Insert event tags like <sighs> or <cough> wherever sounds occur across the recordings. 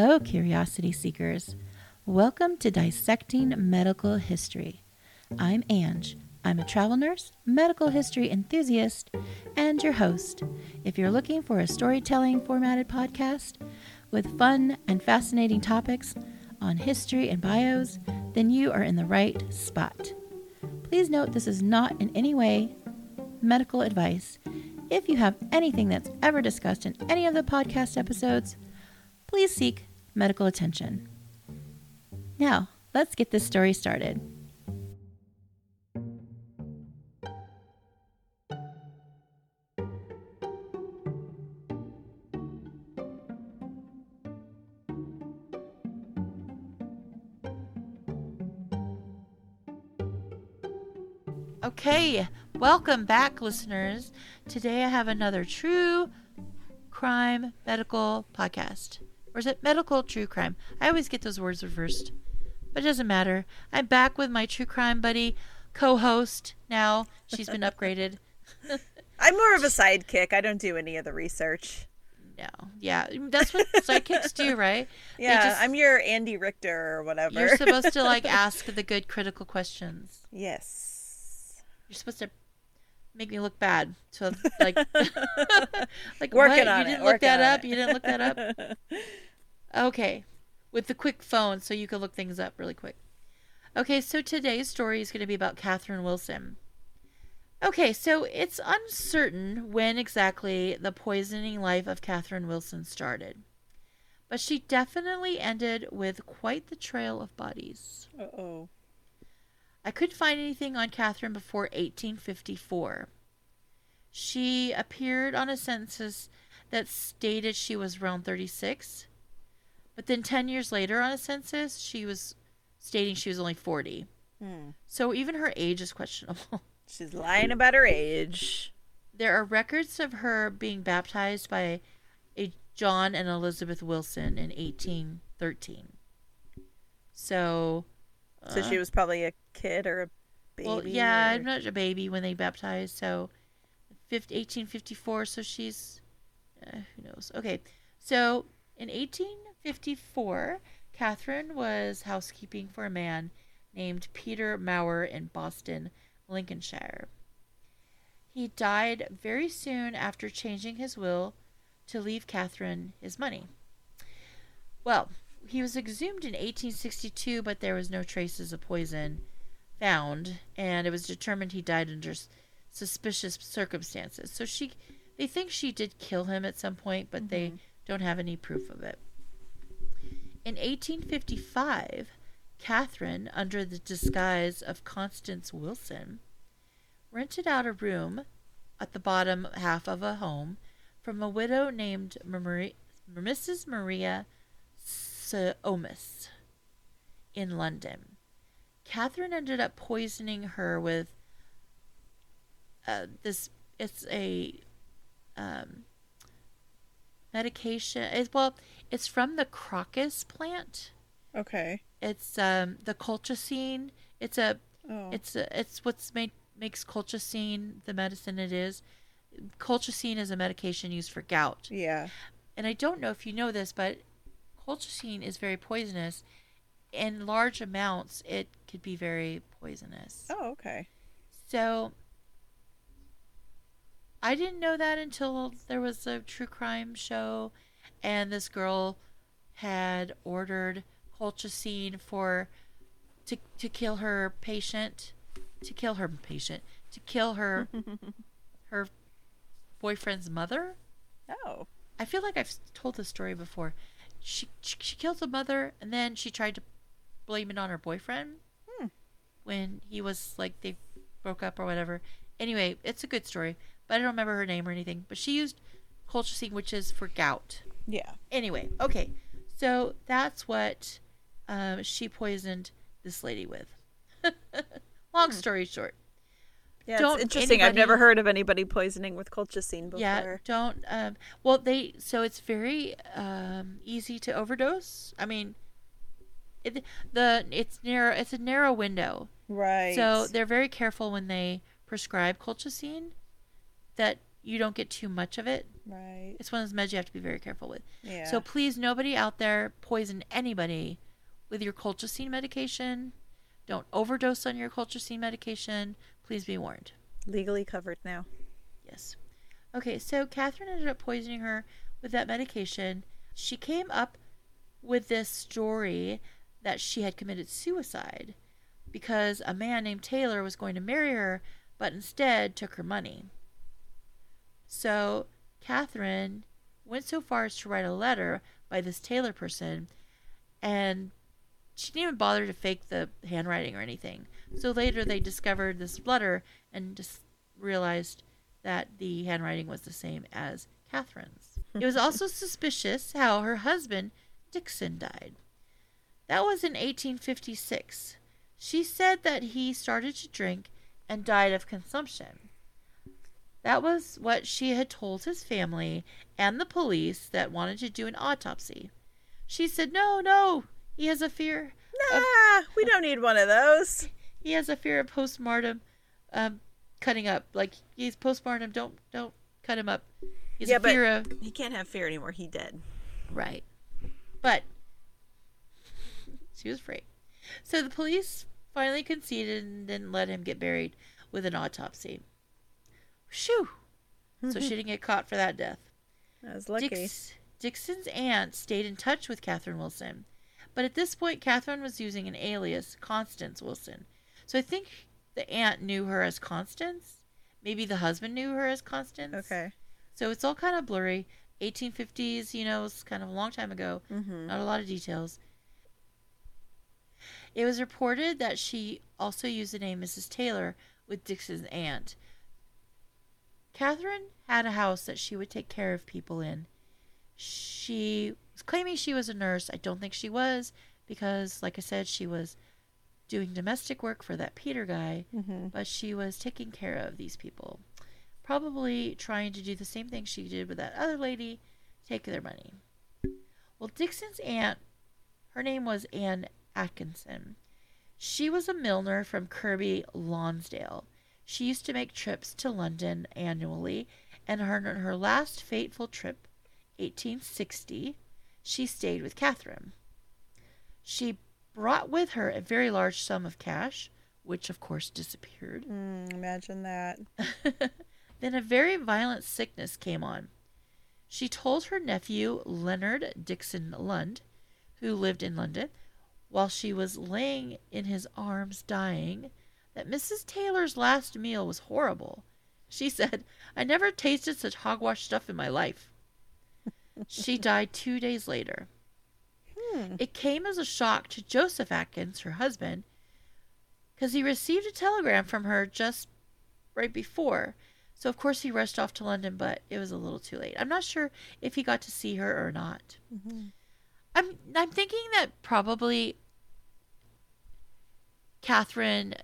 Hello, curiosity seekers. Welcome to Dissecting Medical History. I'm Ange. I'm a travel nurse, medical history enthusiast, and your host. If you're looking for a storytelling formatted podcast with fun and fascinating topics on history and bios, then you are in the right spot. Please note this is not in any way medical advice. If you have anything that's ever discussed in any of the podcast episodes, please seek medical attention. Now, let's get this story started. Okay, welcome back, listeners. Today I have another true crime medical podcast. Or is it medical true crime? I always get those words reversed. But it doesn't matter. I'm back with my true crime buddy, co host now. She's been upgraded. <laughs> I'm more of a sidekick. I don't do any of the research. No. Yeah. That's what sidekicks do, right? Yeah. Just, I'm your Andy Richter or whatever. You're supposed to like <laughs> ask the good critical questions. Yes. You're supposed to make me look bad. So like, <laughs> like working what? you didn't it. look that up. It. You didn't look that up. Okay, with the quick phone, so you can look things up really quick. Okay, so today's story is going to be about Catherine Wilson. Okay, so it's uncertain when exactly the poisoning life of Catherine Wilson started, but she definitely ended with quite the trail of bodies. Uh oh. I couldn't find anything on Catherine before 1854. She appeared on a census that stated she was around 36, but then 10 years later on a census, she was stating she was only 40. Hmm. So even her age is questionable. <laughs> She's lying about her age. There are records of her being baptized by a John and Elizabeth Wilson in 1813. So so she was probably a kid or a baby. Well, yeah, or... I'm not a baby when they baptized. So, 1854. So she's, uh, who knows? Okay, so in 1854, Catherine was housekeeping for a man named Peter Mawer in Boston, Lincolnshire. He died very soon after changing his will to leave Catherine his money. Well, he was exhumed in 1862, but there was no traces of poison found, and it was determined he died under suspicious circumstances. So she, they think she did kill him at some point, but mm-hmm. they don't have any proof of it. In 1855, Catherine, under the disguise of Constance Wilson, rented out a room at the bottom half of a home from a widow named Mrs. Maria Soames in London. Catherine ended up poisoning her with uh, this. It's a um, medication. It's, well, it's from the crocus plant. Okay. It's um the colchicine. It's a. Oh. It's a, it's what's made makes colchicine the medicine it is. Colchicine is a medication used for gout. Yeah. And I don't know if you know this, but colchicine is very poisonous. In large amounts, it could be very poisonous. Oh, okay. So I didn't know that until there was a true crime show, and this girl had ordered colchicine for to to kill her patient, to kill her patient, to kill her <laughs> her boyfriend's mother. Oh. I feel like I've told this story before she, she she killed the mother and then she tried to blame it on her boyfriend hmm. when he was like they broke up or whatever. Anyway, it's a good story, but I don't remember her name or anything. But she used colchicine, which is for gout. Yeah. Anyway, okay, so that's what um, she poisoned this lady with. <laughs> Long hmm. story short. Yeah, don't it's interesting. Anybody, I've never heard of anybody poisoning with colchicine before. Yeah, don't. Um, well, they so it's very um, easy to overdose. I mean, it, the it's narrow. It's a narrow window. Right. So they're very careful when they prescribe colchicine that you don't get too much of it. Right. It's one of those meds you have to be very careful with. Yeah. So please, nobody out there poison anybody with your colchicine medication. Don't overdose on your colchicine medication. Please be warned. Legally covered now. Yes. Okay, so Catherine ended up poisoning her with that medication. She came up with this story that she had committed suicide because a man named Taylor was going to marry her, but instead took her money. So Catherine went so far as to write a letter by this Taylor person, and she didn't even bother to fake the handwriting or anything. So later they discovered this letter and just realized that the handwriting was the same as Catherine's. it was also <laughs> suspicious how her husband, Dixon, died. That was in 1856. She said that he started to drink and died of consumption. That was what she had told his family and the police that wanted to do an autopsy. She said, No, no, he has a fear. Nah, of, we don't need one of those. He has a fear of postmortem um, cutting up. Like he's postmortem. Don't don't cut him up. He's yeah, a fear but of. He can't have fear anymore. He dead. Right. But she was afraid. So the police finally conceded and didn't let him get buried with an autopsy. Shoo! so she didn't get caught for that death. I was lucky. Dix, Dixon's aunt stayed in touch with Catherine Wilson, but at this point, Catherine was using an alias, Constance Wilson. So I think the aunt knew her as Constance. Maybe the husband knew her as Constance. Okay. So it's all kind of blurry. 1850s, you know, it's kind of a long time ago. Mm-hmm. Not a lot of details. It was reported that she also used the name Mrs. Taylor with Dixon's aunt. Catherine had a house that she would take care of people in. She was claiming she was a nurse. I don't think she was because, like I said, she was doing domestic work for that Peter guy, mm-hmm. but she was taking care of these people. Probably trying to do the same thing she did with that other lady, take their money. Well, Dixon's aunt, her name was Anne Atkinson. She was a milliner from Kirkby Lonsdale. She used to make trips to London annually, and her, her last fateful trip, 1860, she stayed with Catherine. She brought with her a very large sum of cash, which of course disappeared. Mm, imagine that. <laughs> then a very violent sickness came on. She told her nephew, Leonard Dixon Lund, who lived in London, while she was laying in his arms dying, that Mrs. Taylor's last meal was horrible. She said, I never tasted such hogwash stuff in my life. she <laughs> died two days later. Hmm. It came as a shock to Joseph Atkins, her husband, because he received a telegram from her just right before. So, of course, he rushed off to London, but it was a little too late. I'm not sure if he got to see her or not. Mm-hmm. I'm, I'm thinking that probably Catherine.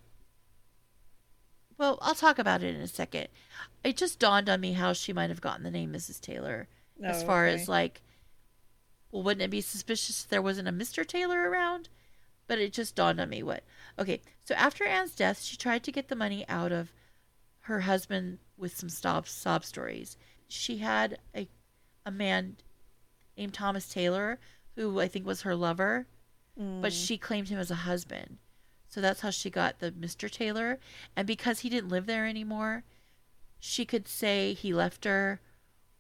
Well, I'll talk about it in a second. It just dawned on me how she might have gotten the name Mrs. Taylor. Oh, as far okay. as like, well, wouldn't it be suspicious if there wasn't a Mr. Taylor around? But it just dawned on me what. Okay, so after Anne's death, she tried to get the money out of her husband with some sob, sob stories. She had a, a man named Thomas Taylor, who I think was her lover, but Mm. she claimed him as a husband. So that's how she got the Mr. Taylor. And because he didn't live there anymore, she could say he left her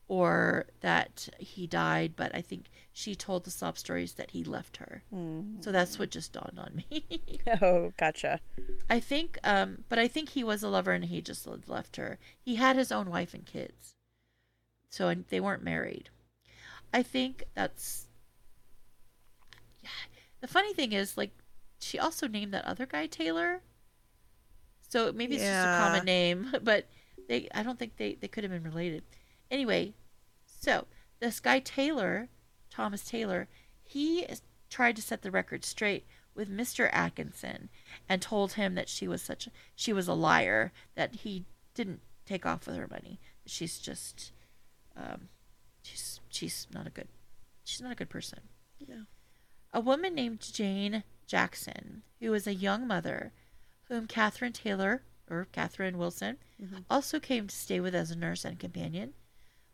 or that he died, but I think she told the sob stories that he left her. Mm. So that's what just dawned on me. <laughs> Oh, gotcha. I think, um, but I think he was a lover and he just left her. He had his own wife and kids, so and they weren't married. I think that's. Yeah. The funny thing is, like, she also named that other guy Taylor. So maybe it's just a common name, <laughs> but they I don't think they, they could have been related. Anyway, so this guy Taylor, Thomas Taylor, he tried to set the record straight with Mr. Atkinson and told him that she was such she was a liar that he didn't take off with her money. She's just um she's she's not a good she's not a good person. No. A woman named Jane Jackson, who was a young mother, whom Catherine Taylor or Catherine Wilson, mm-hmm. also came to stay with as a nurse and companion.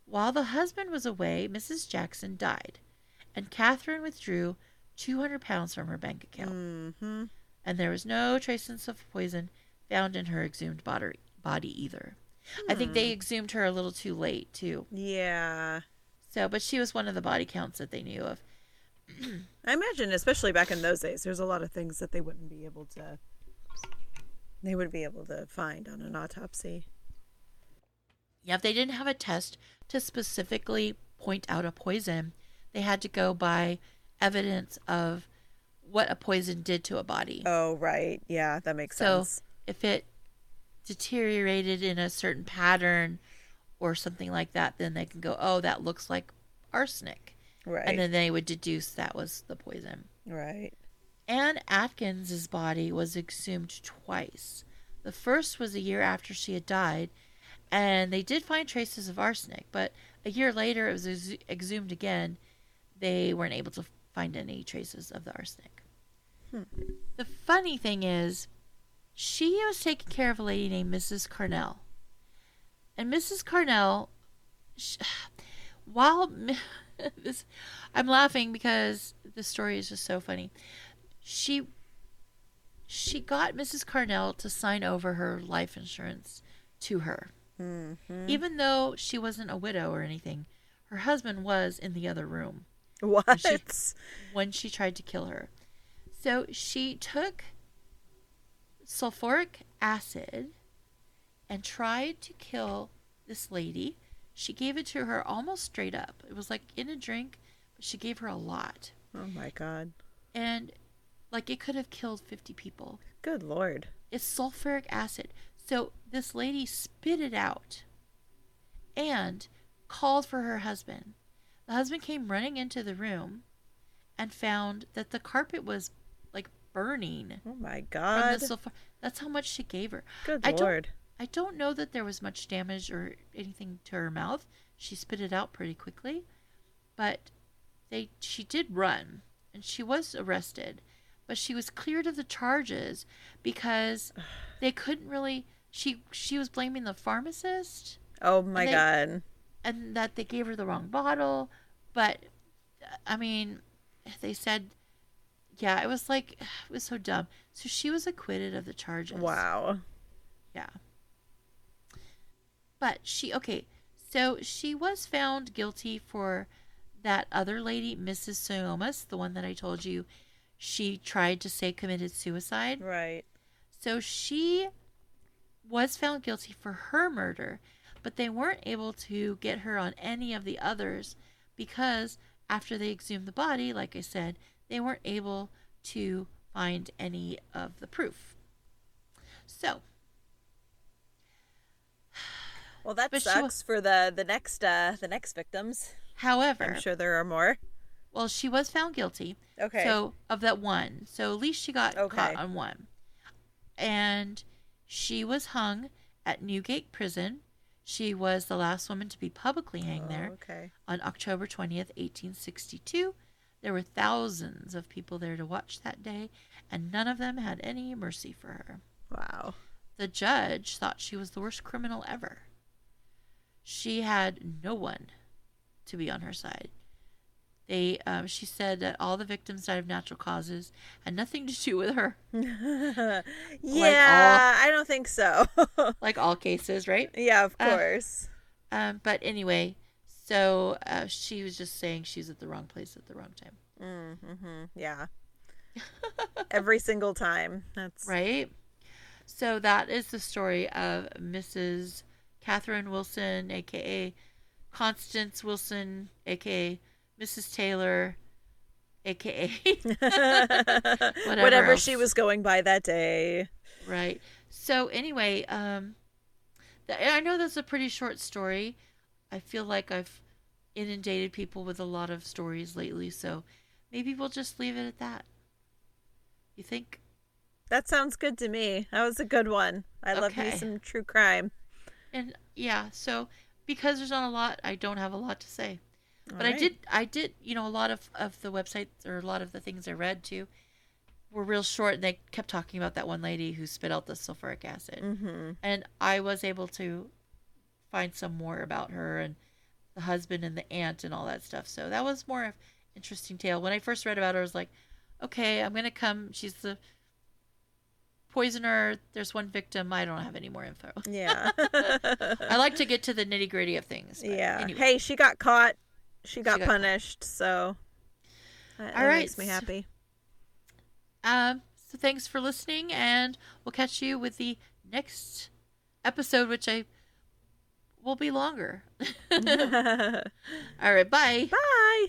While the husband was away, Mrs. Jackson died, and Catherine withdrew 200 pounds from her bank account. Mm-hmm. And there was no traces of poison found in her exhumed body, body either. Hmm. I think they hmm. exhumed her a little too late, too. Yeah. So, but she was one of the body counts that they knew of. I imagine, especially back in those days, there's a lot of things that they wouldn't be able to. They would be able to find on an autopsy. Yeah, if they didn't have a test to specifically point out a poison, they had to go by evidence of what a poison did to a body. Oh, right. Yeah, that makes so sense. So if it deteriorated in a certain pattern or something like that, then they can go, oh, that looks like arsenic. Right. And then they would deduce that was the poison. Right. Anne Atkins's body was exhumed twice. The first was a year after she had died, and they did find traces of arsenic, but a year later it was exhumed again. They weren't able to find any traces of the arsenic. Hmm. The funny thing is, she was taking care of a lady named Mrs. Carnell. And Mrs. Carnell, she, <sighs> while <laughs> this, I'm laughing because the story is just so funny. She she got Mrs. Carnell to sign over her life insurance to her. Mm-hmm. Even though she wasn't a widow or anything, her husband was in the other room. What? When she, when she tried to kill her. So she took sulfuric acid and tried to kill this lady. She gave it to her almost straight up. It was like in a drink, but she gave her a lot. Oh my god. And like it could have killed 50 people. Good lord. It's sulfuric acid. So this lady spit it out and called for her husband. The husband came running into the room and found that the carpet was like burning. Oh my god. Sulfur- That's how much she gave her. Good I lord. I don't know that there was much damage or anything to her mouth. She spit it out pretty quickly. But they she did run and she was arrested. But she was cleared of the charges because <sighs> they couldn't really she she was blaming the pharmacist. Oh my they, god. And that they gave her the wrong bottle, but I mean, they said yeah, it was like <sighs> it was so dumb. So she was acquitted of the charges. Wow. Yeah. But she okay, so she was found guilty for that other lady, Mrs. Soames, the one that I told you she tried to say committed suicide. Right. So she was found guilty for her murder, but they weren't able to get her on any of the others because after they exhumed the body, like I said, they weren't able to find any of the proof. So, well, that sucks for the the next uh, the next victims. However, I'm sure there are more. Well, she was found guilty. Okay. So of that one, so at least she got okay. caught on one, and she was hung at Newgate Prison. She was the last woman to be publicly hanged oh, there okay. on October 20th, 1862. There were thousands of people there to watch that day, and none of them had any mercy for her. Wow. The judge thought she was the worst criminal ever. She had no one to be on her side. They, um, she said that all the victims died of natural causes, had nothing to do with her. yeah, <laughs> like all, I don't think so. <laughs> like all cases, right? Yeah, of uh, course. Um, but anyway, so uh, she was just saying she's at the wrong place at the wrong time. Mm-hmm. Yeah. <laughs> Every single time. That's right. So that is the story of Mrs. Catherine Wilson, aka Constance Wilson, aka Mrs. Taylor, aka <laughs> whatever, whatever she was going by that day. Right. So anyway, um, I know that's a pretty short story. I feel like I've inundated people with a lot of stories lately, so maybe we'll just leave it at that. You think? That sounds good to me. That was a good one. I okay. love me some true crime. And yeah, so because there's not a lot, I don't have a lot to say but right. I did I did you know a lot of of the websites or a lot of the things I read too were real short and they kept talking about that one lady who spit out the sulfuric acid. Mm-hmm. And I was able to find some more about her and the husband and the aunt and all that stuff. So that was more of interesting tale. When I first read about her, I was like, okay, I'm gonna come. She's the poisoner. There's one victim. I don't have any more info. Yeah. <laughs> I like to get to the nitty gritty of things. yeah. anyway. Hey, she got caught. She got got caught. punished. So that, All that right. makes me happy. Um, so thanks for listening, and we'll catch you with the next episode, which I will be longer. <laughs> <laughs> All right, bye. Bye.